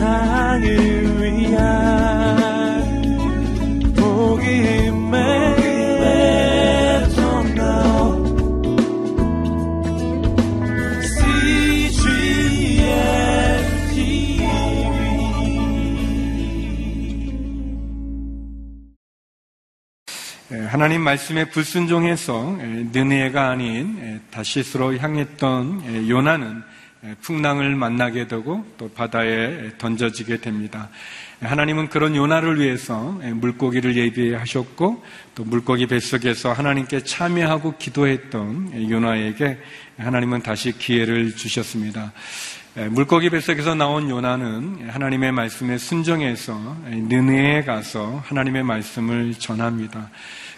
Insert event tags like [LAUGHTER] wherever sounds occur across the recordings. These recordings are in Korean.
세상을 위한 복음의 하나님 말씀에 불순종해서 느네가 아닌 다시스로 향했던 요나는 풍랑을 만나게 되고 또 바다에 던져지게 됩니다. 하나님은 그런 요나를 위해서 물고기를 예비하셨고 또 물고기 뱃속에서 하나님께 참여하고 기도했던 요나에게 하나님은 다시 기회를 주셨습니다. 물고기 뱃속에서 나온 요나는 하나님의 말씀에 순종해서 느네에 가서 하나님의 말씀을 전합니다.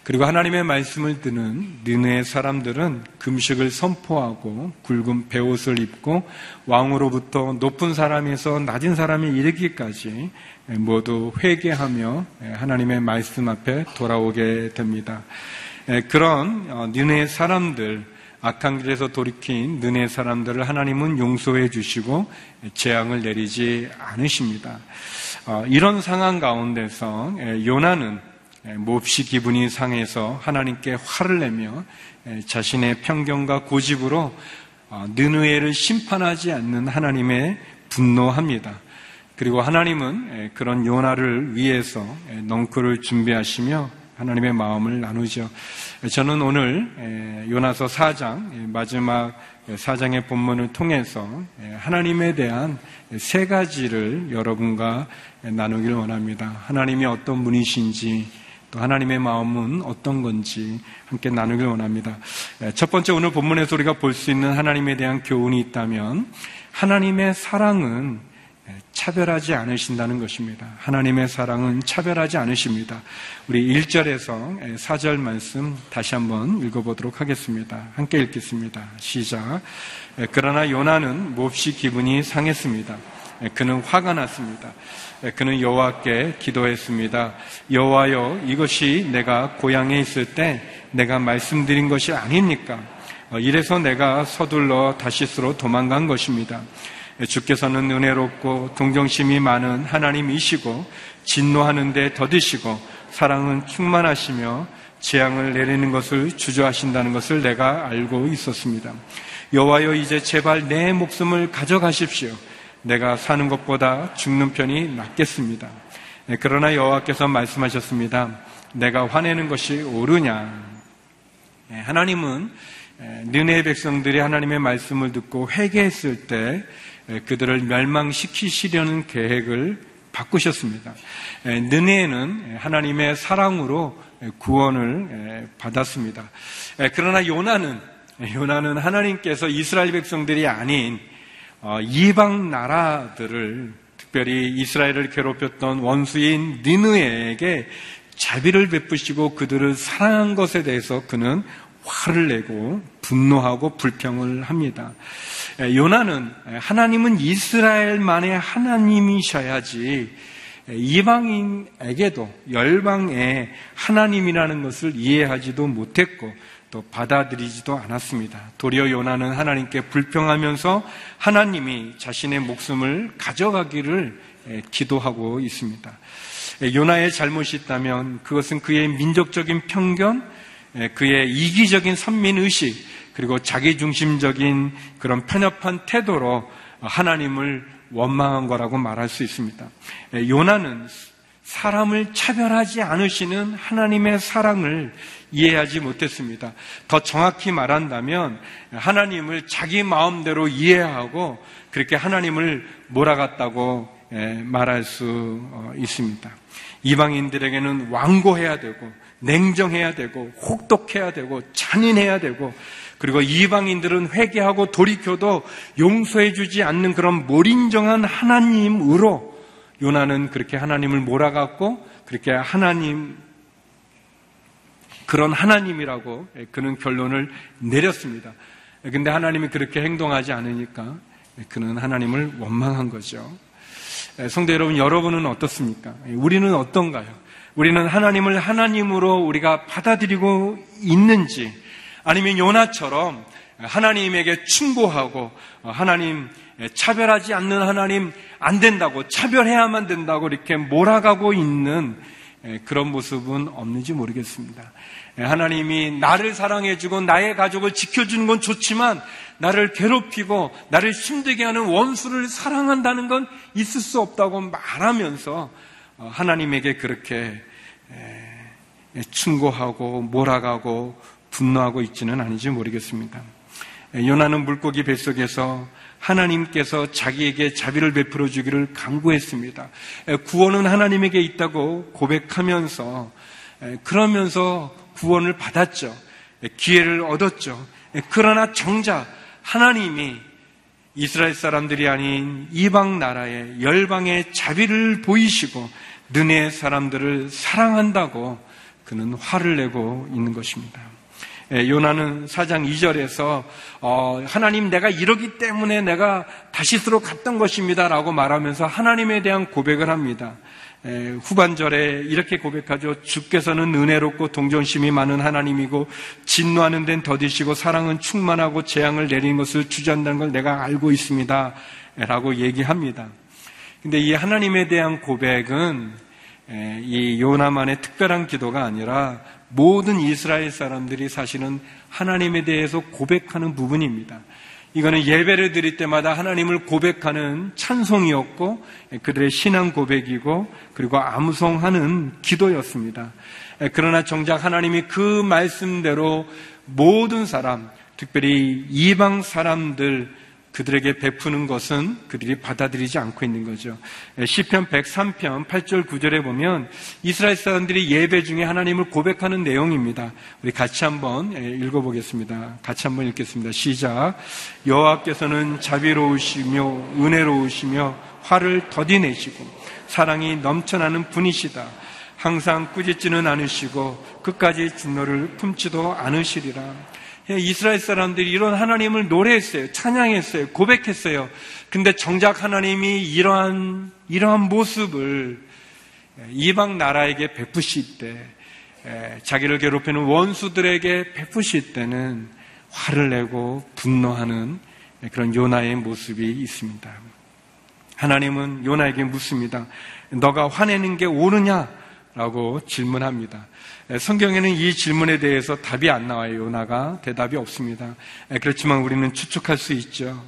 그리고 하나님의 말씀을 듣는 느네 사람들은 금식을 선포하고 굵은 베옷을 입고 왕으로부터 높은 사람에서 낮은 사람이 이르기까지 모두 회개하며 하나님의 말씀 앞에 돌아오게 됩니다. 그런 느네 사람들, 악한 길에서 돌이킨 느네 사람들을 하나님은 용서해 주시고 재앙을 내리지 않으십니다. 어, 이런 상황 가운데서 요나는 예, 몹시 기분이 상해서 하나님께 화를 내며 예, 자신의 편견과 고집으로 어, 느느에를 심판하지 않는 하나님의 분노합니다. 그리고 하나님은 예, 그런 요나를 위해서 넝쿨을 준비하시며 하나님의 마음을 나누죠. 저는 오늘 요나서 4장 마지막 4장의 본문을 통해서 하나님에 대한 세 가지를 여러분과 나누기를 원합니다. 하나님이 어떤 분이신지 또 하나님의 마음은 어떤 건지 함께 나누길 원합니다. 예, 첫 번째 오늘 본문에서 우리가 볼 수 있는 하나님에 대한 교훈이 있다면 하나님의 사랑은 예, 차별하지 않으신다는 것입니다. 하나님의 사랑은 차별하지 않으십니다. 우리 1절에서 4절 예, 말씀 다시 한번 읽어보도록 하겠습니다. 함께 읽겠습니다. 시작. 그러나 요나는 몹시 기분이 상했습니다. 그는 화가 났습니다. 그는 여호와께 기도했습니다. 여호와여 이것이 내가 고향에 있을 때 내가 말씀드린 것이 아닙니까? 어, 이래서 내가 서둘러 다시스로 도망간 것입니다. 주께서는 은혜롭고 동정심이 많은 하나님이시고 진노하는데 더디시고 사랑은 충만하시며 재앙을 내리는 것을 주저하신다는 것을 내가 알고 있었습니다. 여호와여 이제 제발 내 목숨을 가져가십시오. 내가 사는 것보다 죽는 편이 낫겠습니다. 네, 그러나 여호와께서 말씀하셨습니다. 내가 화내는 것이 옳으냐? 네, 하나님은 느네 백성들이 하나님의 말씀을 듣고 회개했을 때 그들을 멸망시키시려는 계획을 바꾸셨습니다. 느네는 하나님의 사랑으로 구원을 받았습니다. 그러나 요나는 요나는 하나님께서 이스라엘 백성들이 아닌 어, 이방 나라들을 특별히 이스라엘을 괴롭혔던 원수인 니느에게 자비를 베푸시고 그들을 사랑한 것에 대해서 그는 화를 내고 분노하고 불평을 합니다. 요나는 하나님은 이스라엘만의 하나님이셔야지 이방인에게도 열방의 하나님이라는 것을 이해하지도 못했고 또 받아들이지도 않았습니다. 도리어 요나는 하나님께 불평하면서 하나님이 자신의 목숨을 가져가기를 기도하고 있습니다. 요나의 잘못이 있다면 그것은 그의 민족적인 편견, 그의 이기적인 선민의식, 그리고 자기중심적인 그런 편협한 태도로 하나님을 원망한 거라고 말할 수 있습니다. 요나는 사람을 차별하지 않으시는 하나님의 사랑을 이해하지 못했습니다. 더 정확히 말한다면 하나님을 자기 마음대로 이해하고 그렇게 하나님을 몰아갔다고 예, 말할 수 어, 있습니다. 이방인들에게는 완고해야 되고 냉정해야 되고 혹독해야 되고 잔인해야 되고 그리고 이방인들은 회개하고 돌이켜도 용서해 주지 않는 그런 몰인정한 하나님으로 요나는 그렇게 하나님을 몰아갔고 그렇게 하나님 그런 하나님이라고 그는 결론을 내렸습니다. 근데 하나님이 그렇게 행동하지 않으니까 그는 하나님을 원망한 거죠. 성도 여러분, 여러분은 어떻습니까? 우리는 어떤가요? 우리는 하나님을 하나님으로 우리가 받아들이고 있는지 아니면 요나처럼 하나님에게 충고하고 하나님 차별하지 않는 하나님 안 된다고 차별해야만 된다고 이렇게 몰아가고 있는 그런 모습은 없는지 모르겠습니다. 하나님이 나를 사랑해주고 나의 가족을 지켜주는 건 좋지만 나를 괴롭히고 나를 힘들게 하는 원수를 사랑한다는 건 있을 수 없다고 말하면서 하나님에게 그렇게 충고하고 몰아가고 분노하고 있지는 아닌지 모르겠습니다. 요나는 물고기 뱃속에서 하나님께서 자기에게 자비를 베풀어 주기를 강구했습니다. 구원은 하나님에게 있다고 고백하면서 그러면서 구원을 받았죠. 기회를 얻었죠. 그러나 정작 하나님이 이스라엘 사람들이 아닌 이방 나라의 열방의 자비를 보이시고 느네 사람들을 사랑한다고 그는 화를 내고 있는 것입니다. 예, 요나는 사장 2절에서 어, 하나님 내가 이러기 때문에 내가 다시스로 갔던 것입니다라고 말하면서 하나님에 대한 고백을 합니다. 예, 후반절에 이렇게 고백하죠. 주께서는 은혜롭고 동정심이 많은 하나님이고 진노하는 데는 더디시고 사랑은 충만하고 재앙을 내리는 것을 주저한다는 걸 내가 알고 있습니다. 라고 얘기합니다. 근데 이 하나님에 대한 고백은 예, 이 요나만의 특별한 기도가 아니라 모든 이스라엘 사람들이 사실은 하나님에 대해서 고백하는 부분입니다. 이거는 예배를 드릴 때마다 하나님을 고백하는 찬송이었고 그들의 신앙 고백이고 그리고 암송하는 기도였습니다. 그러나 정작 하나님이 그 말씀대로 모든 사람, 특별히 이방 사람들 그들에게 베푸는 것은 그들이 받아들이지 않고 있는 거죠. 시편 103편 8절 9절에 보면 이스라엘 사람들이 예배 중에 하나님을 고백하는 내용입니다. 우리 같이 한번 읽어보겠습니다. 같이 한번 읽겠습니다. 시작. 여호와께서는 자비로우시며 은혜로우시며 화를 더디 내시고 사랑이 넘쳐나는 분이시다. 항상 꾸짖지는 않으시고 끝까지 진노를 품지도 않으시리라. 예, 이스라엘 사람들이 이런 하나님을 노래했어요. 찬양했어요. 고백했어요. 근데 정작 하나님이 이러한, 이러한 모습을 이방 나라에게 베푸실 때, 예, 자기를 괴롭히는 원수들에게 베푸실 때는 화를 내고 분노하는 그런 요나의 모습이 있습니다. 하나님은 요나에게 묻습니다. 너가 화내는 게 옳으냐? 라고 질문합니다. 성경에는 이 질문에 대해서 답이 안 나와요. 요나가 대답이 없습니다. 그렇지만 우리는 추측할 수 있죠.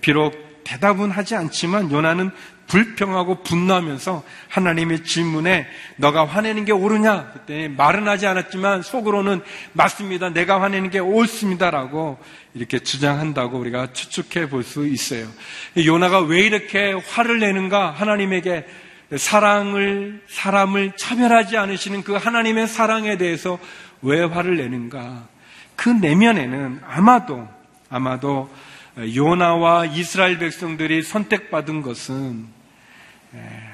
비록 대답은 하지 않지만 요나는 불평하고 분노하면서 하나님의 질문에 너가 화내는 게 옳으냐? 그때 말은 하지 않았지만 속으로는 맞습니다. 내가 화내는 게 옳습니다라고 이렇게 주장한다고 우리가 추측해 볼 수 있어요. 요나가 왜 이렇게 화를 내는가? 하나님에게 사랑을, 사람을 차별하지 않으시는 그 하나님의 사랑에 대해서 왜 화를 내는가? 그 내면에는 아마도, 아마도 요나와 이스라엘 백성들이 선택받은 것은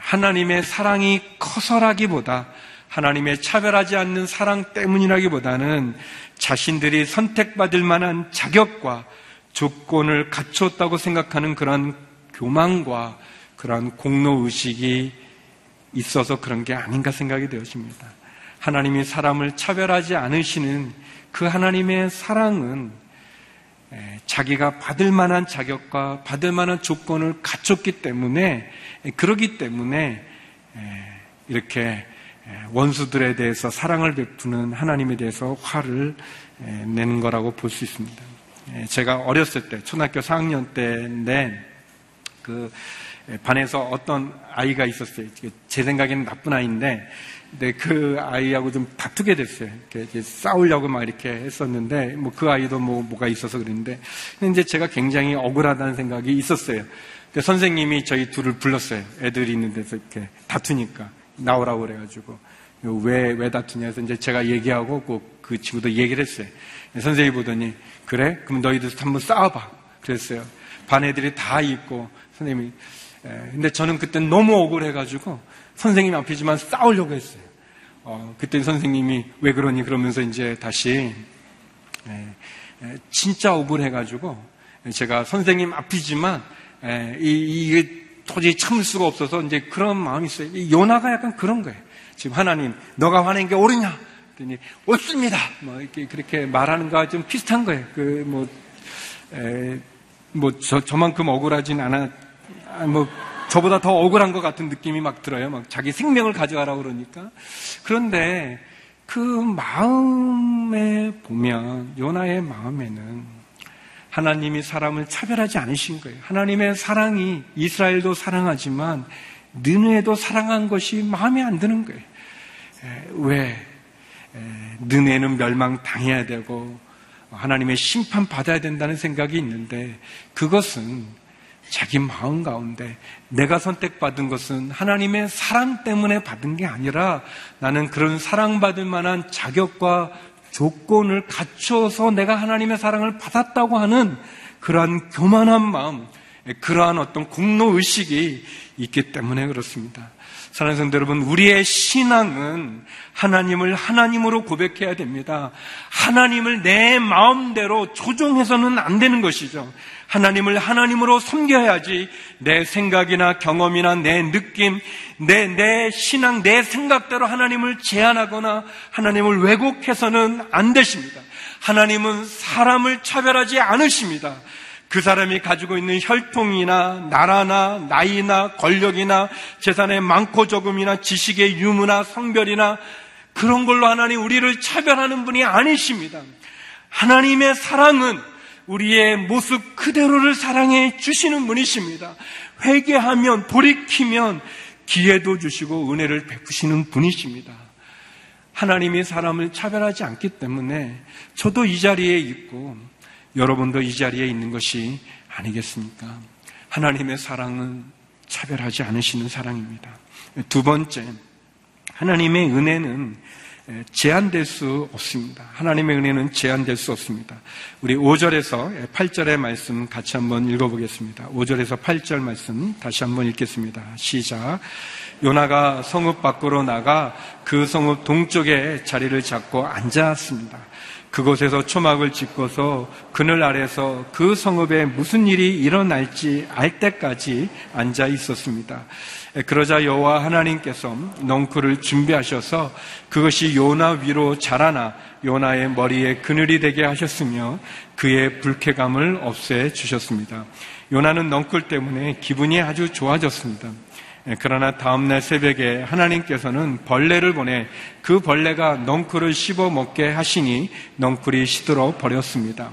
하나님의 사랑이 커서라기보다 하나님의 차별하지 않는 사랑 때문이라기보다는 자신들이 선택받을 만한 자격과 조건을 갖췄다고 생각하는 그런 교만과 그런 공로 의식이 있어서 그런 게 아닌가 생각이 되어집니다. 하나님이 사람을 차별하지 않으시는 그 하나님의 사랑은 자기가 받을 만한 자격과 받을 만한 조건을 갖췄기 때문에 그러기 때문에 이렇게 원수들에 대해서 사랑을 베푸는 하나님에 대해서 화를 내는 거라고 볼 수 있습니다. 제가 어렸을 때 초등학교 4학년 때인데 그 예, 반에서 어떤 아이가 있었어요. 제 생각에는 나쁜 아이인데, 근데 그 아이하고 좀 다투게 됐어요. 이렇게 싸우려고 막 이렇게 했었는데, 뭐 그 아이도 뭐 뭐가 있어서 그랬는데, 이제 제가 굉장히 억울하다는 생각이 있었어요. 근데 선생님이 저희 둘을 불렀어요. 애들이 있는 데서 이렇게 다투니까 나오라고 그래가지고 왜 왜 다투냐 해서 이제 제가 얘기하고 꼭그 친구도 얘기를 했어요. 선생님이 보더니 그래? 그럼 너희들 한번 싸워봐. 그랬어요. 반 애들이 다 있고 선생님이 예, 근데 저는 그때 너무 억울해가지고 선생님 앞이지만 싸우려고 했어요. 어, 그때 선생님이 왜 그러니 그러면서 이제 다시 예, 예, 진짜 억울해가지고 제가 선생님 앞이지만 이, 이게 도저히 참을 수가 없어서 이제 그런 마음이 있어요. 요나가 약간 그런 거예요. 지금 하나님, 너가 화낸 게 옳으냐? 그랬더니 옳습니다. 뭐 이렇게 그렇게 말하는 거와 좀 비슷한 거예요. 그뭐 에, 뭐 저, 저만큼 억울하진 아, 뭐 저보다 더 억울한 것 같은 느낌이 막 들어요. 막 자기 생명을 가져가라고 그러니까. 그런데 그 마음에 보면 요나의 마음에는 하나님이 사람을 차별하지 않으신 거예요. 하나님의 사랑이 이스라엘도 사랑하지만 느네도 사랑한 것이 마음에 안 드는 거예요. 왜? 느네는 멸망당해야 되고 하나님의 심판 받아야 된다는 생각이 있는데 그것은 자기 마음 가운데 내가 선택받은 것은 하나님의 사랑 때문에 받은 게 아니라 나는 그런 사랑받을 만한 자격과 조건을 갖춰서 내가 하나님의 사랑을 받았다고 하는 그러한 교만한 마음, 그러한 어떤 공로 의식이 있기 때문에 그렇습니다. 사랑하는 성도 여러분, 우리의 신앙은 하나님을 하나님으로 고백해야 됩니다. 하나님을 내 마음대로 조종해서는 안 되는 것이죠. 하나님을 하나님으로 섬겨야지 내 생각이나 경험이나 내 느낌, 내, 내 신앙, 내 생각대로 하나님을 제한하거나 하나님을 왜곡해서는 안 되십니다. 하나님은 사람을 차별하지 않으십니다. 그 사람이 가지고 있는 혈통이나 나라나 나이나 권력이나 재산의 많고 적음이나 지식의 유무나 성별이나 그런 걸로 하나님 우리를 차별하는 분이 아니십니다. 하나님의 사랑은 우리의 모습 그대로를 사랑해 주시는 분이십니다. 회개하면 돌이키면 기회도 주시고 은혜를 베푸시는 분이십니다. 하나님이 사람을 차별하지 않기 때문에 저도 이 자리에 있고 여러분도 이 자리에 있는 것이 아니겠습니까? 하나님의 사랑은 차별하지 않으시는 사랑입니다. 두 번째, 하나님의 은혜는 제한될 수 없습니다. 하나님의 은혜는 제한될 수 없습니다. 우리 5절에서 8절의 말씀 같이 한번 읽어보겠습니다. 5절에서 8절 말씀 다시 한번 읽겠습니다. 시작. 요나가 성읍 밖으로 나가 그 성읍 동쪽에 자리를 잡고 앉았습니다. 그곳에서 초막을 짓고서 그늘 아래서 그 성읍에 무슨 일이 일어날지 알 때까지 앉아 있었습니다. 그러자 여호와 하나님께서 넝쿨을 준비하셔서 그것이 요나 위로 자라나 요나의 머리에 그늘이 되게 하셨으며 그의 불쾌감을 없애 주셨습니다. 요나는 넝쿨 때문에 기분이 아주 좋아졌습니다. 예, 그러나 다음날 새벽에 하나님께서는 벌레를 보내 그 벌레가 넝쿨을 씹어 먹게 하시니 넝쿨이 시들어 버렸습니다.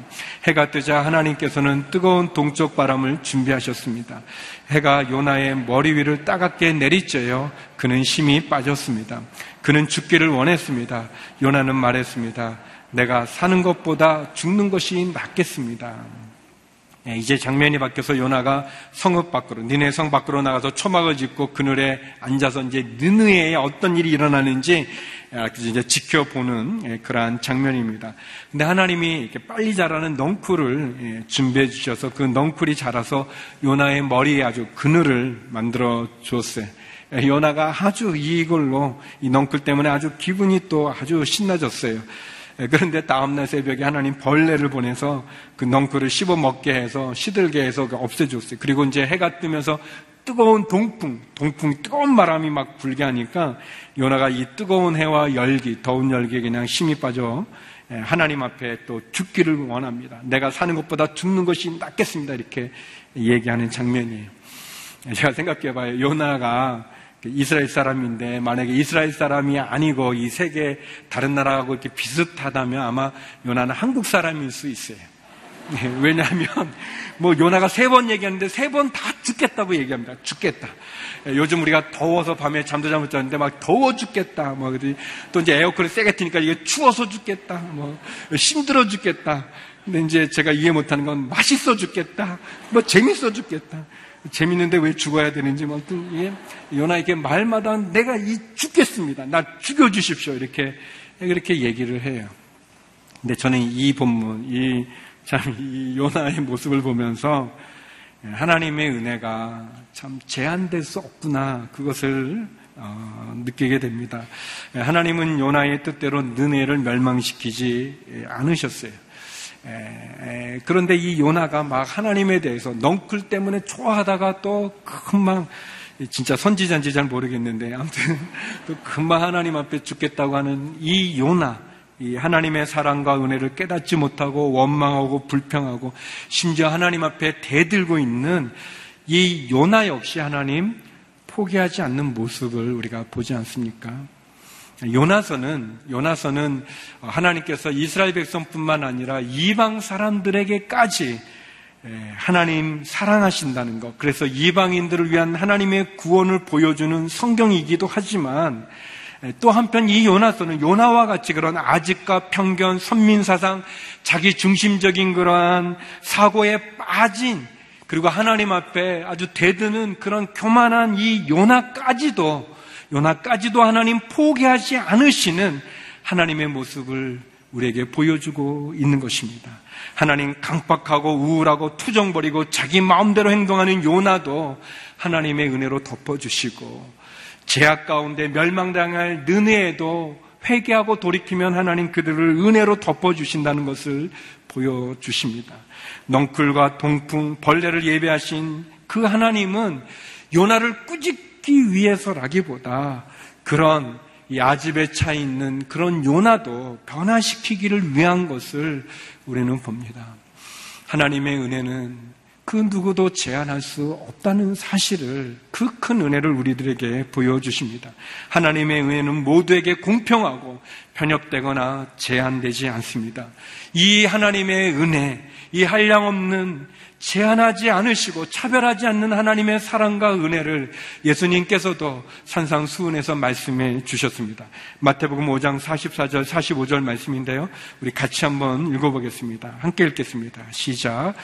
해가 뜨자 하나님께서는 뜨거운 동쪽 바람을 준비하셨습니다. 해가 요나의 머리 위를 따갑게 내리쬐어 그는 심히 빠졌습니다. 그는 죽기를 원했습니다. 요나는 말했습니다. 내가 사는 것보다 죽는 것이 낫겠습니다. 예, 이제 장면이 바뀌어서 요나가 성읍 밖으로, 니네 성 밖으로 나가서 초막을 짓고 그늘에 앉아서 이제 느느에 어떤 일이 일어나는지 아, 이제 지켜보는 예, 그러한 장면입니다. 근데 하나님이 이렇게 빨리 자라는 넝쿨을 예, 준비해 주셔서 그 넝쿨이 자라서 요나의 머리에 아주 그늘을 만들어 줬어요. 요나가 아주 이걸로 이 넝쿨 때문에 아주 기분이 또 아주 신나졌어요. 예, 그런데 다음날 새벽에 하나님 벌레를 보내서 그 넝쿨을 씹어 먹게 해서 시들게 해서 그 없애줬어요. 그리고 이제 해가 뜨면서 뜨거운 동풍, 동풍, 뜨거운 바람이 막 불게 하니까 요나가 이 뜨거운 해와 열기, 더운 열기에 그냥 힘이 빠져 예, 하나님 앞에 또 죽기를 원합니다. 내가 사는 것보다 죽는 것이 낫겠습니다. 이렇게 얘기하는 장면이에요. 예, 제가 생각해 봐요. 요나가 그 이스라엘 사람인데 만약에 이스라엘 사람이 아니고 이 세계 다른 나라하고 이렇게 비슷하다면 아마 요나는 한국 사람일 수 있어요. 네, 왜냐하면 뭐 요나가 세 번 얘기하는데 세 번 다 죽겠다고 얘기합니다. 죽겠다. 예, 요즘 우리가 더워서 밤에 잠도 잘 못 자는데 막 더워 죽겠다. 뭐또 이제 에어컨을 세게 트니까 이게 추워서 죽겠다. 뭐 힘들어 죽겠다. 근데 이제 제가 이해 못하는 건 맛있어 죽겠다. 뭐 재밌어 죽겠다. 재밌는데 왜 죽어야 되는지 뭐 예, 요나에게 말마다 내가 이 죽겠습니다. 나 죽여 주십시오. 이렇게 이렇게 얘기를 해요. 근데 저는 이 본문, 이 참 이 요나의 모습을 보면서 하나님의 은혜가 참 제한될 수 없구나 그것을 어, 느끼게 됩니다. 하나님은 요나의 뜻대로 은혜를 멸망시키지 않으셨어요. 에, 에, 그런데 이 요나가 막 하나님에 대해서 넝쿨 때문에 좋아하다가 또 금방 진짜 선지자인지 잘 모르겠는데 아무튼 [LAUGHS] 또 금방 하나님 앞에 죽겠다고 하는 이 요나 이 하나님의 사랑과 은혜를 깨닫지 못하고 원망하고 불평하고 심지어 하나님 앞에 대들고 있는 이 요나 역시 하나님 포기하지 않는 모습을 우리가 보지 않습니까? 요나서는 요나서는 하나님께서 이스라엘 백성뿐만 아니라 이방 사람들에게까지 하나님 사랑하신다는 것. 그래서 이방인들을 위한 하나님의 구원을 보여주는 성경이기도 하지만 또 한편 이 요나서는 요나와 같이 그런 아직과 편견, 선민사상, 자기 중심적인 그러한 사고에 빠진 그리고 하나님 앞에 아주 대드는 그런 교만한 이 요나까지도 요나까지도 하나님 포기하지 않으시는 하나님의 모습을 우리에게 보여주고 있는 것입니다. 하나님 강박하고 우울하고 투정버리고 자기 마음대로 행동하는 요나도 하나님의 은혜로 덮어주시고 제약 가운데 멸망당할 느네에도 회개하고 돌이키면 하나님 그들을 은혜로 덮어주신다는 것을 보여주십니다. 넝쿨과 동풍, 벌레를 예배하신 그 하나님은 요나를 꾸짖 기 위해서라기보다 그런 이 아집에 차 있는 그런 요나도 변화시키기를 위한 것을 우리는 봅니다. 하나님의 은혜는 그 누구도 제한할 수 없다는 사실을 그 큰 은혜를 우리들에게 보여주십니다. 하나님의 은혜는 모두에게 공평하고 편협되거나 제한되지 않습니다. 이 하나님의 은혜, 이 한량없는 제한하지 않으시고 차별하지 않는 하나님의 사랑과 은혜를 예수님께서도 산상수훈에서 말씀해 주셨습니다. 마태복음 5장 44절, 45절 말씀인데요. 우리 같이 한번 읽어보겠습니다. 함께 읽겠습니다. 시작.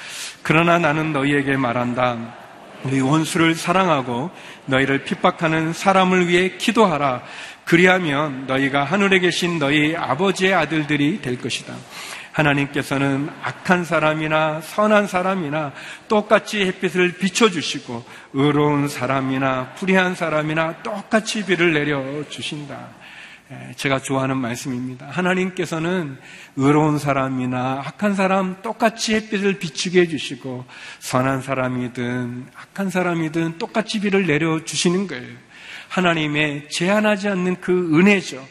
그러나 나는 너희에게 말한다. 너희 원수를 사랑하고 너희를 핍박하는 사람을 위해 기도하라. 그리하면 너희가 하늘에 계신 너희 아버지의 아들들이 될 것이다. 하나님께서는 악한 사람이나 선한 사람이나 똑같이 햇빛을 비춰주시고 의로운 사람이나 불의한 사람이나 똑같이 비를 내려주신다. 예, 제가 좋아하는 말씀입니다. 하나님께서는 의로운 사람이나 악한 사람 똑같이 햇빛을 비추게 해주시고 선한 사람이든 악한 사람이든 똑같이 비를 내려주시는 거예요. 하나님의 제한하지 않는 그 은혜죠.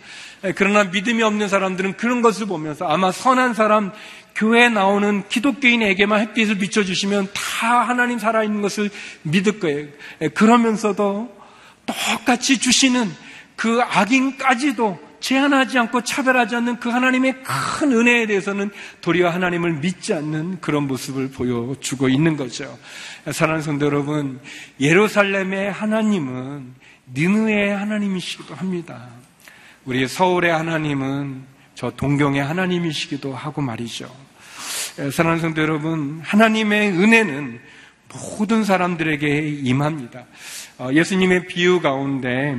예, 그러나 믿음이 없는 사람들은 그런 것을 보면서 아마 선한 사람, 교회에 나오는 기독교인에게만 햇빛을 비춰주시면 다 하나님 살아있는 것을 믿을 거예요. 예, 그러면서도 똑같이 주시는 그 악인까지도 제한하지 않고 차별하지 않는 그 하나님의 큰 은혜에 대해서는 도리어 하나님을 믿지 않는 그런 모습을 보여주고 있는 거죠. 사랑하는 성도 여러분, 예루살렘의 하나님은 니느의 하나님이시기도 합니다. 우리 서울의 하나님은 저 동경의 하나님이시기도 하고 말이죠. 사랑하는 성도 여러분, 하나님의 은혜는 모든 사람들에게 임합니다. 어, 예수님의 비유 가운데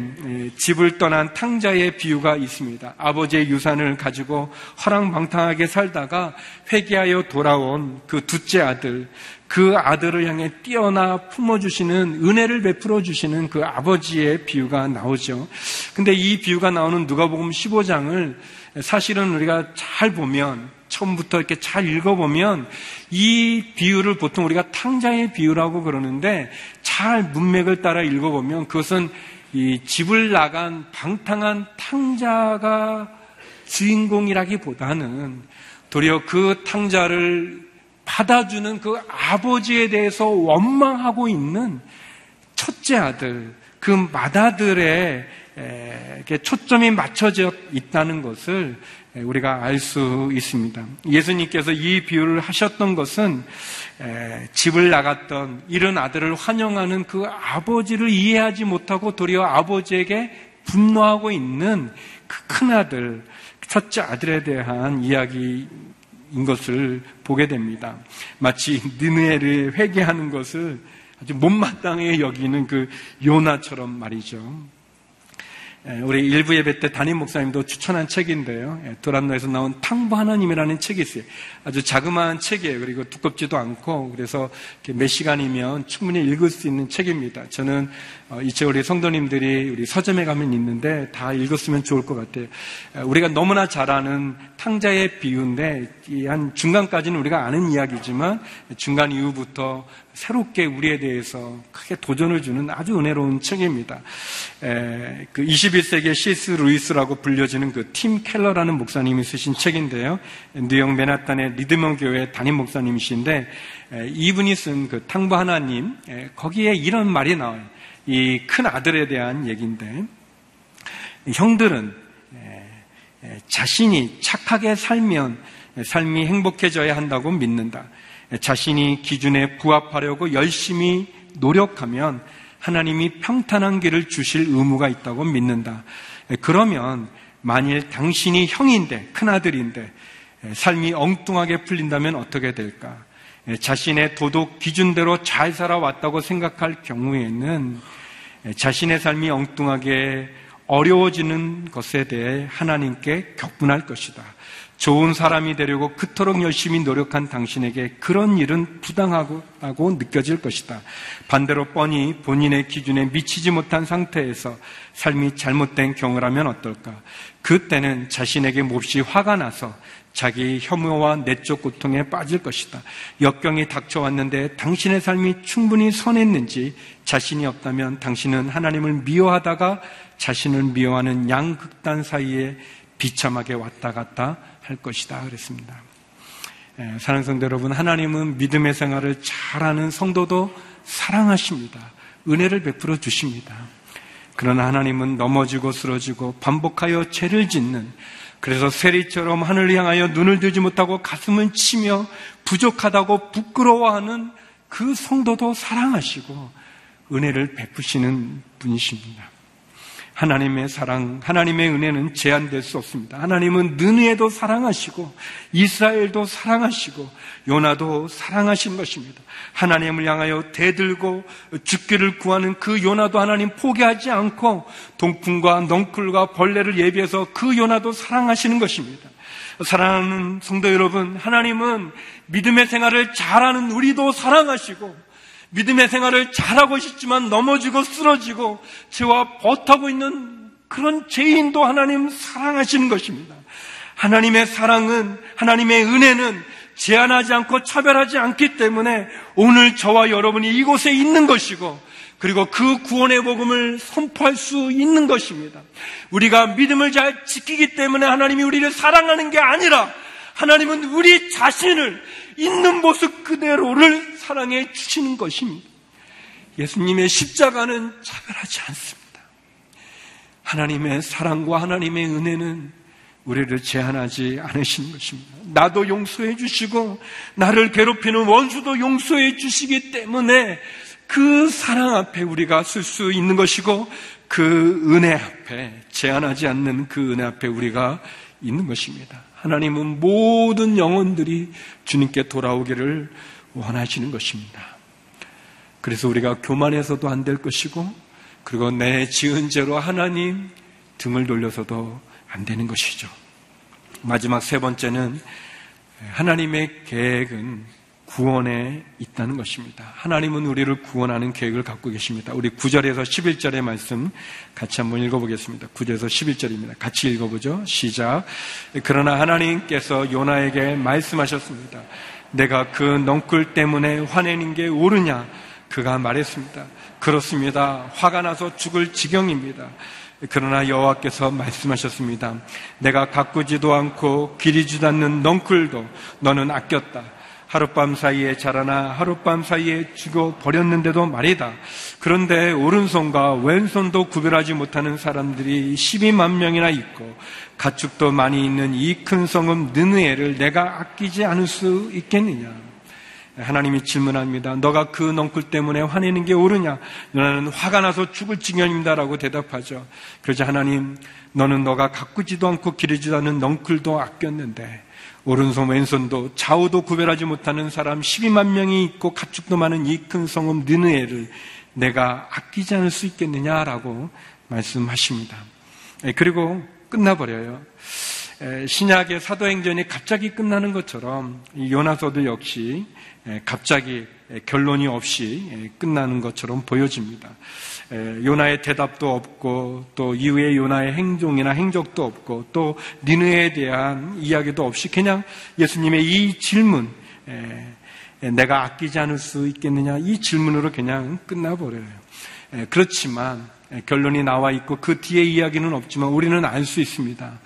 집을 떠난 탕자의 비유가 있습니다. 아버지의 유산을 가지고 허랑방탕하게 살다가 회개하여 돌아온 그 둘째 아들, 그 아들을 향해 뛰어나 품어주시는 은혜를 베풀어 주시는 그 아버지의 비유가 나오죠. 근데 이 비유가 나오는 누가복음 15장을 사실은 우리가 잘 보면 처음부터 이렇게 잘 읽어보면 이 비유를 보통 우리가 탕자의 비유라고 그러는데 잘 문맥을 따라 읽어보면 그것은 이 집을 나간 방탕한 탕자가 주인공이라기보다는 도리어 그 탕자를 받아주는 그 아버지에 대해서 원망하고 있는 첫째 아들, 그 맏아들의 초점이 맞춰져 있다는 것을 우리가 알 수 있습니다. 예수님께서 이 비유를 하셨던 것은 집을 나갔던 이런 아들을 환영하는 그 아버지를 이해하지 못하고 도리어 아버지에게 분노하고 있는 그 큰 아들, 첫째 아들에 대한 이야기 인 것을 보게 됩니다. 마치 니느에를 회개하는 것을 아주 못마땅해 여기는 그 요나처럼 말이죠. 예, 우리 일부 예배 때 담임 목사님도 추천한 책인데요. 예, 도란노에서 나온 탕부 하나님이라는 책이 있어요. 아주 자그마한 책이에요. 그리고 두껍지도 않고 그래서 몇 시간이면 충분히 읽을 수 있는 책입니다. 저는 어, 이제 우리 성도님들이 우리 서점에 가면 있는데 다 읽었으면 좋을 것 같아요. 예, 우리가 너무나 잘 아는 탕자의 비유인데 한 중간까지는 우리가 아는 이야기지만 중간 이후부터 새롭게 우리에 대해서 크게 도전을 주는 아주 은혜로운 책입니다. 에, 그 21세기의 C.S. 루이스라고 불려지는 그 팀 켈러라는 목사님이 쓰신 책인데요. 뉴욕 맨하탄의 리디머 교회 담임 목사님이신데 에, 이분이 쓴 그 탕부 하나님 에, 거기에 이런 말이 나와요. 이 큰 아들에 대한 얘기인데 형들은 자신이 착하게 살면 삶이 행복해져야 한다고 믿는다. 자신이 기준에 부합하려고 열심히 노력하면 하나님이 평탄한 길을 주실 의무가 있다고 믿는다. 그러면 만일 당신이 형인데, 큰아들인데, 삶이 엉뚱하게 풀린다면 어떻게 될까? 자신의 도덕 기준대로 잘 살아왔다고 생각할 경우에는 자신의 삶이 엉뚱하게 어려워지는 것에 대해 하나님께 격분할 것이다. 좋은 사람이 되려고 그토록 열심히 노력한 당신에게 그런 일은 부당하고 느껴질 것이다. 반대로 뻔히 본인의 기준에 미치지 못한 상태에서 삶이 잘못된 경우라면 어떨까? 그때는 자신에게 몹시 화가 나서 자기 혐오와 내적 고통에 빠질 것이다. 역경이 닥쳐왔는데 당신의 삶이 충분히 선했는지 자신이 없다면 당신은 하나님을 미워하다가 자신을 미워하는 양극단 사이에 비참하게 왔다 갔다 할 것이다. 그랬습니다. 예, 사랑하는 성도 여러분, 하나님은 믿음의 생활을 잘하는 성도도 사랑하십니다. 은혜를 베풀어 주십니다. 그러나 하나님은 넘어지고 쓰러지고 반복하여 죄를 짓는 그래서 세리처럼 하늘을 향하여 눈을 들지 못하고 가슴을 치며 부족하다고 부끄러워하는 그 성도도 사랑하시고 은혜를 베푸시는 분이십니다. 하나님의 사랑, 하나님의 은혜는 제한될 수 없습니다. 하나님은 느느에도 사랑하시고 이스라엘도 사랑하시고 요나도 사랑하신 것입니다. 하나님을 향하여 대들고 죽기를 구하는 그 요나도 하나님 포기하지 않고 동풍과 넝쿨과 벌레를 예비해서 그 요나도 사랑하시는 것입니다. 사랑하는 성도 여러분, 하나님은 믿음의 생활을 잘하는 우리도 사랑하시고 믿음의 생활을 잘하고 싶지만 넘어지고 쓰러지고 죄와 버하고 있는 그런 죄인도 하나님 사랑하시는 것입니다. 하나님의 사랑은 하나님의 은혜는 제한하지 않고 차별하지 않기 때문에 오늘 저와 여러분이 이곳에 있는 것이고 그리고 그 구원의 복음을 선포할 수 있는 것입니다. 우리가 믿음을 잘 지키기 때문에 하나님이 우리를 사랑하는 게 아니라 하나님은 우리 자신을 있는 모습 그대로를 사랑해 주시는 것입니다. 예수님의 십자가는 차별하지 않습니다. 하나님의 사랑과 하나님의 은혜는 우리를 제한하지 않으시는 것입니다. 나도 용서해 주시고 나를 괴롭히는 원수도 용서해 주시기 때문에 그 사랑 앞에 우리가 쓸 수 있는 것이고 그 은혜 앞에 제한하지 않는 그 은혜 앞에 우리가 있는 것입니다. 하나님은 모든 영혼들이 주님께 돌아오기를 원하시는 것입니다. 그래서 우리가 교만해서도 안 될 것이고, 그리고 내 지은 죄로 하나님 등을 돌려서도 안 되는 것이죠. 마지막 세 번째는 하나님의 계획은 구원에 있다는 것입니다. 하나님은 우리를 구원하는 계획을 갖고 계십니다. 우리 9절에서 11절의 말씀 같이 한번 읽어보겠습니다. 9절에서 11절입니다. 같이 읽어보죠. 시작. 그러나 하나님께서 요나에게 말씀하셨습니다. 내가 그 넝쿨 때문에 화내는 게 옳으냐? 그가 말했습니다. 그렇습니다. 화가 나서 죽을 지경입니다. 그러나 여호와께서 말씀하셨습니다. 내가 가꾸지도 않고 기리지도 않는 넝쿨도 너는 아꼈다. 하룻밤 사이에 자라나 하룻밤 사이에 죽어 버렸는데도 말이다. 그런데 오른손과 왼손도 구별하지 못하는 사람들이 12만 명이나 있고 가축도 많이 있는 이 큰 성은 느느에를 내가 아끼지 않을 수 있겠느냐? 하나님이 질문합니다. 너가 그 넝쿨 때문에 화내는 게 옳으냐? 너는 화가 나서 죽을 지경입니다라고 대답하죠. 그러자 하나님, 너는 너가 가꾸지도 않고 기르지도 않는 넝쿨도 아꼈는데 오른손 왼손도 좌우도 구별하지 못하는 사람 12만 명이 있고 가축도 많은 이 큰 성읍 느느에를 내가 아끼지 않을 수 있겠느냐라고 말씀하십니다. 예, 그리고 끝나버려요. 예, 신약의 사도행전이 갑자기 끝나는 것처럼 요나서도 역시 예, 갑자기 결론이 없이 끝나는 것처럼 보여집니다. 요나의 대답도 없고 또 이후에 요나의 행동이나 행적도 없고 또 니느에 대한 이야기도 없이 그냥 예수님의 이 질문 내가 아끼지 않을 수 있겠느냐 이 질문으로 그냥 끝나버려요. 그렇지만 결론이 나와 있고 그 뒤에 이야기는 없지만 우리는 알 수 있습니다.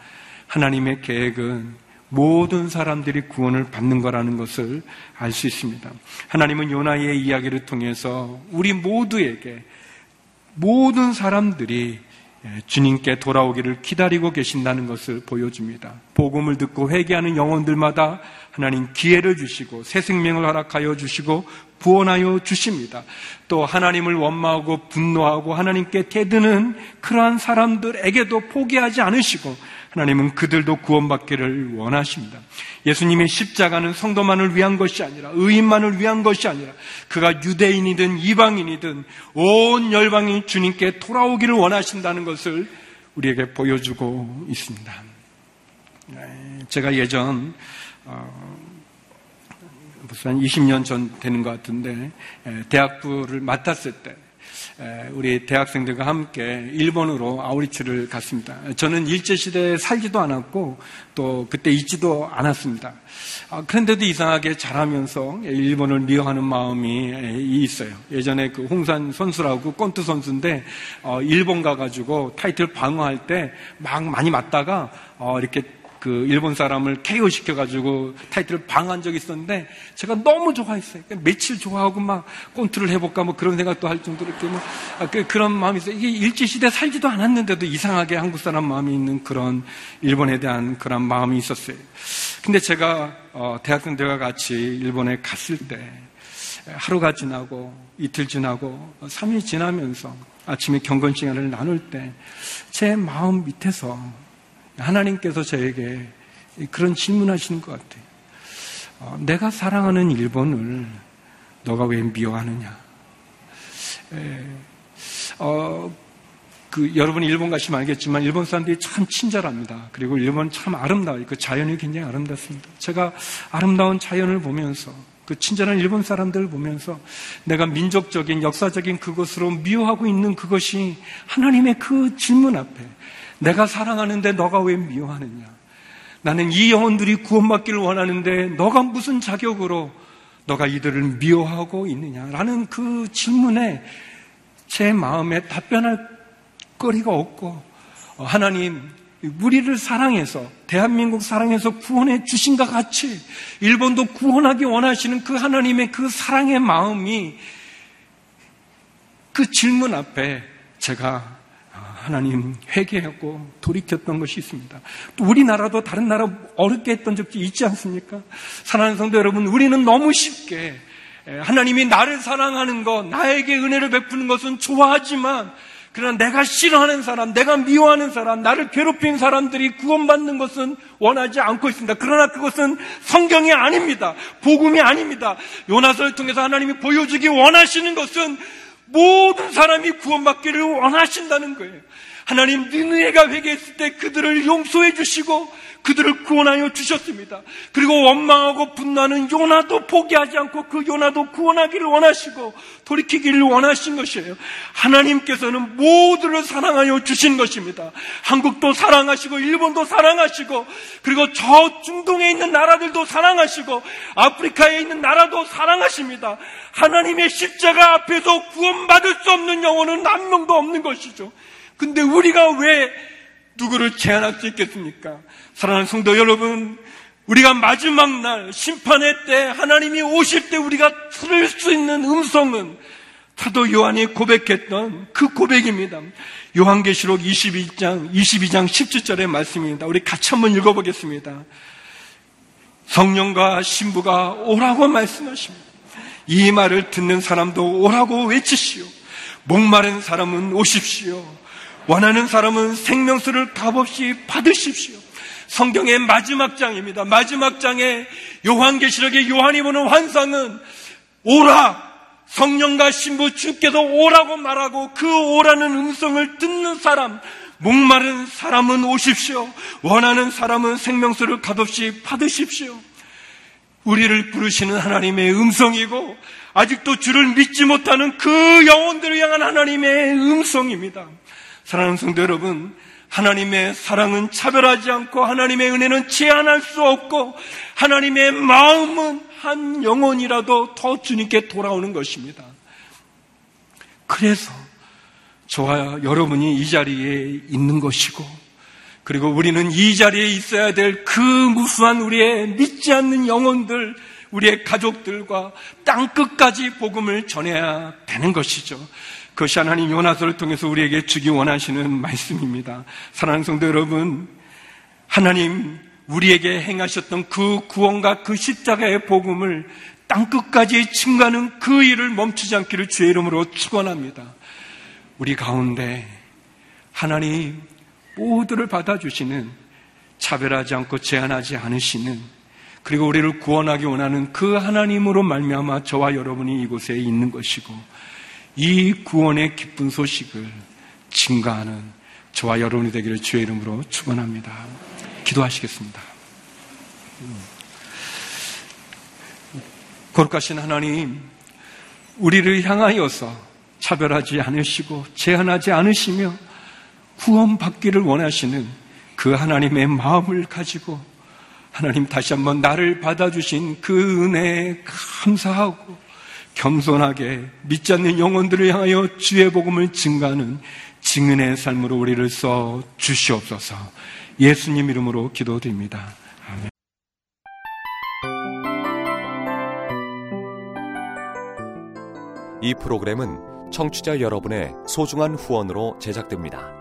하나님의 계획은 모든 사람들이 구원을 받는 거라는 것을 알 수 있습니다. 하나님은 요나의 이야기를 통해서 우리 모두에게 모든 사람들이 주님께 돌아오기를 기다리고 계신다는 것을 보여줍니다. 복음을 듣고 회개하는 영혼들마다 하나님 기회를 주시고 새 생명을 허락하여 주시고 구원하여 주십니다. 또 하나님을 원망하고 분노하고 하나님께 대드는 그러한 사람들에게도 포기하지 않으시고 하나님은 그들도 구원받기를 원하십니다. 예수님의 십자가는 성도만을 위한 것이 아니라 의인만을 위한 것이 아니라 그가 유대인이든 이방인이든 온 열방이 주님께 돌아오기를 원하신다는 것을 우리에게 보여주고 있습니다. 네, 제가 예전 어, 벌써 한 20년 전 되는 것 같은데 대학부를 맡았을 때 우리 대학생들과 함께 일본으로 아우리츠를 갔습니다. 저는 일제시대에 살지도 않았고 또 그때 있지도 않았습니다. 아, 그런데도 이상하게 잘하면서 일본을 미워하는 마음이 있어요. 예전에 그 홍산 선수라고 꼰트 선수인데 어, 일본 가가지고 타이틀 방어할 때 막 많이 맞다가 어, 이렇게 그 일본 사람을 KO 시켜가지고 타이틀을 방한 적이 있었는데 제가 너무 좋아했어요. 며칠 좋아하고 막 콘트를 해볼까 뭐 그런 생각도 할 정도로 이렇게 뭐 아, 그, 런 마음이 있어요. 이게 일제시대 살지도 않았는데도 이상하게 한국 사람 마음이 있는 그런 일본에 대한 그런 마음이 있었어요. 근데 제가 어, 대학생들과 같이 일본에 갔을 때 하루가 지나고 이틀 지나고 3일 지나면서 아침에 경건 시간을 나눌 때 제 마음 밑에서 하나님께서 저에게 그런 질문하시는 것 같아요. 어, 내가 사랑하는 일본을 너가 왜 미워하느냐? 에, 어, 그 여러분 일본 가시면 알겠지만 일본 사람들이 참 친절합니다. 그리고 일본 참 아름다워요. 그 자연이 굉장히 아름답습니다. 제가 아름다운 자연을 보면서 그 친절한 일본 사람들을 보면서 내가 민족적인 역사적인 그것으로 미워하고 있는 그것이 하나님의 그 질문 앞에 내가 사랑하는데 너가 왜 미워하느냐? 나는 이 영혼들이 구원받기를 원하는데 너가 무슨 자격으로 너가 이들을 미워하고 있느냐라는 그 질문에 제 마음에 답변할 거리가 없고 어, 하나님 우리를 사랑해서 대한민국 사랑해서 구원해 주신과 같이 일본도 구원하기 원하시는 그 하나님의 그 사랑의 마음이 그 질문 앞에 제가 하나님 회개하고 돌이켰던 것이 있습니다. 또 우리나라도 다른 나라 어렵게 했던 적도 있지 않습니까? 사랑하는 성도 여러분, 우리는 너무 쉽게 하나님이 나를 사랑하는 것, 나에게 은혜를 베푸는 것은 좋아하지만 그러나 내가 싫어하는 사람, 내가 미워하는 사람, 나를 괴롭힌 사람들이 구원받는 것은 원하지 않고 있습니다. 그러나 그것은 성경이 아닙니다. 복음이 아닙니다. 요나서를 통해서 하나님이 보여주기 원하시는 것은 모든 사람이 구원받기를 원하신다는 거예요. 하나님 니느웨가 회개했을 때 그들을 용서해 주시고 그들을 구원하여 주셨습니다. 그리고 원망하고 분노하는 요나도 포기하지 않고 그 요나도 구원하기를 원하시고 돌이키기를 원하신 것이에요. 하나님께서는 모두를 사랑하여 주신 것입니다. 한국도 사랑하시고 일본도 사랑하시고 그리고 저 중동에 있는 나라들도 사랑하시고 아프리카에 있는 나라도 사랑하십니다. 하나님의 십자가 앞에서 구원받을 수 없는 영혼은 한 명도 없는 것이죠. 근데 우리가 왜 누구를 제한할 수 있겠습니까? 사랑하는 성도 여러분, 우리가 마지막 날 심판의 때 하나님이 오실 때 우리가 들을 수 있는 음성은 사도 요한이 고백했던 그 고백입니다. 요한계시록 22장 22장 17절의 말씀입니다. 우리 같이 한번 읽어보겠습니다. 성령과 신부가 오라고 말씀하십니다. 이 말을 듣는 사람도 오라고 외치시오. 목마른 사람은 오십시오. 원하는 사람은 생명수를 값없이 받으십시오. 성경의 마지막 장입니다. 마지막 장에 요한계시록의 요한이 보는 환상은 오라! 성령과 신부 주께서 오라고 말하고 그 오라는 음성을 듣는 사람, 목마른 사람은 오십시오. 원하는 사람은 생명수를 값없이 받으십시오. 우리를 부르시는 하나님의 음성이고 아직도 주를 믿지 못하는 그 영혼들을 향한 하나님의 음성입니다. 사랑하는 성도 여러분, 하나님의 사랑은 차별하지 않고 하나님의 은혜는 제한할 수 없고 하나님의 마음은 한 영혼이라도 더 주님께 돌아오는 것입니다. 그래서 저와 여러분이 이 자리에 있는 것이고, 그리고 우리는 이 자리에 있어야 될 그 무수한 우리의 믿지 않는 영혼들, 우리의 가족들과 땅 끝까지 복음을 전해야 되는 것이죠. 그것이 하나님 요나서를 통해서 우리에게 주기 원하시는 말씀입니다. 사랑하는 성도 여러분, 하나님 우리에게 행하셨던 그 구원과 그 십자가의 복음을 땅 끝까지 증가하는 그 일을 멈추지 않기를 주의 이름으로 축원합니다. 우리 가운데 하나님 모두를 받아주시는 차별하지 않고 제한하지 않으시는 그리고 우리를 구원하기 원하는 그 하나님으로 말미암아 저와 여러분이 이곳에 있는 것이고 이 구원의 기쁜 소식을 증가하는 저와 여러분이 되기를 주의 이름으로 축원합니다. 기도하시겠습니다. 거룩하신 하나님, 우리를 향하여서 차별하지 않으시고 제한하지 않으시며 구원받기를 원하시는 그 하나님의 마음을 가지고 하나님 다시 한번 나를 받아주신 그 은혜에 감사하고 겸손하게 믿지 않는 영혼들을 향하여 주의 복음을 증가하는 증인의 삶으로 우리를 써 주시옵소서 예수님 이름으로 기도드립니다. 아멘. 이 프로그램은 청취자 여러분의 소중한 후원으로 제작됩니다.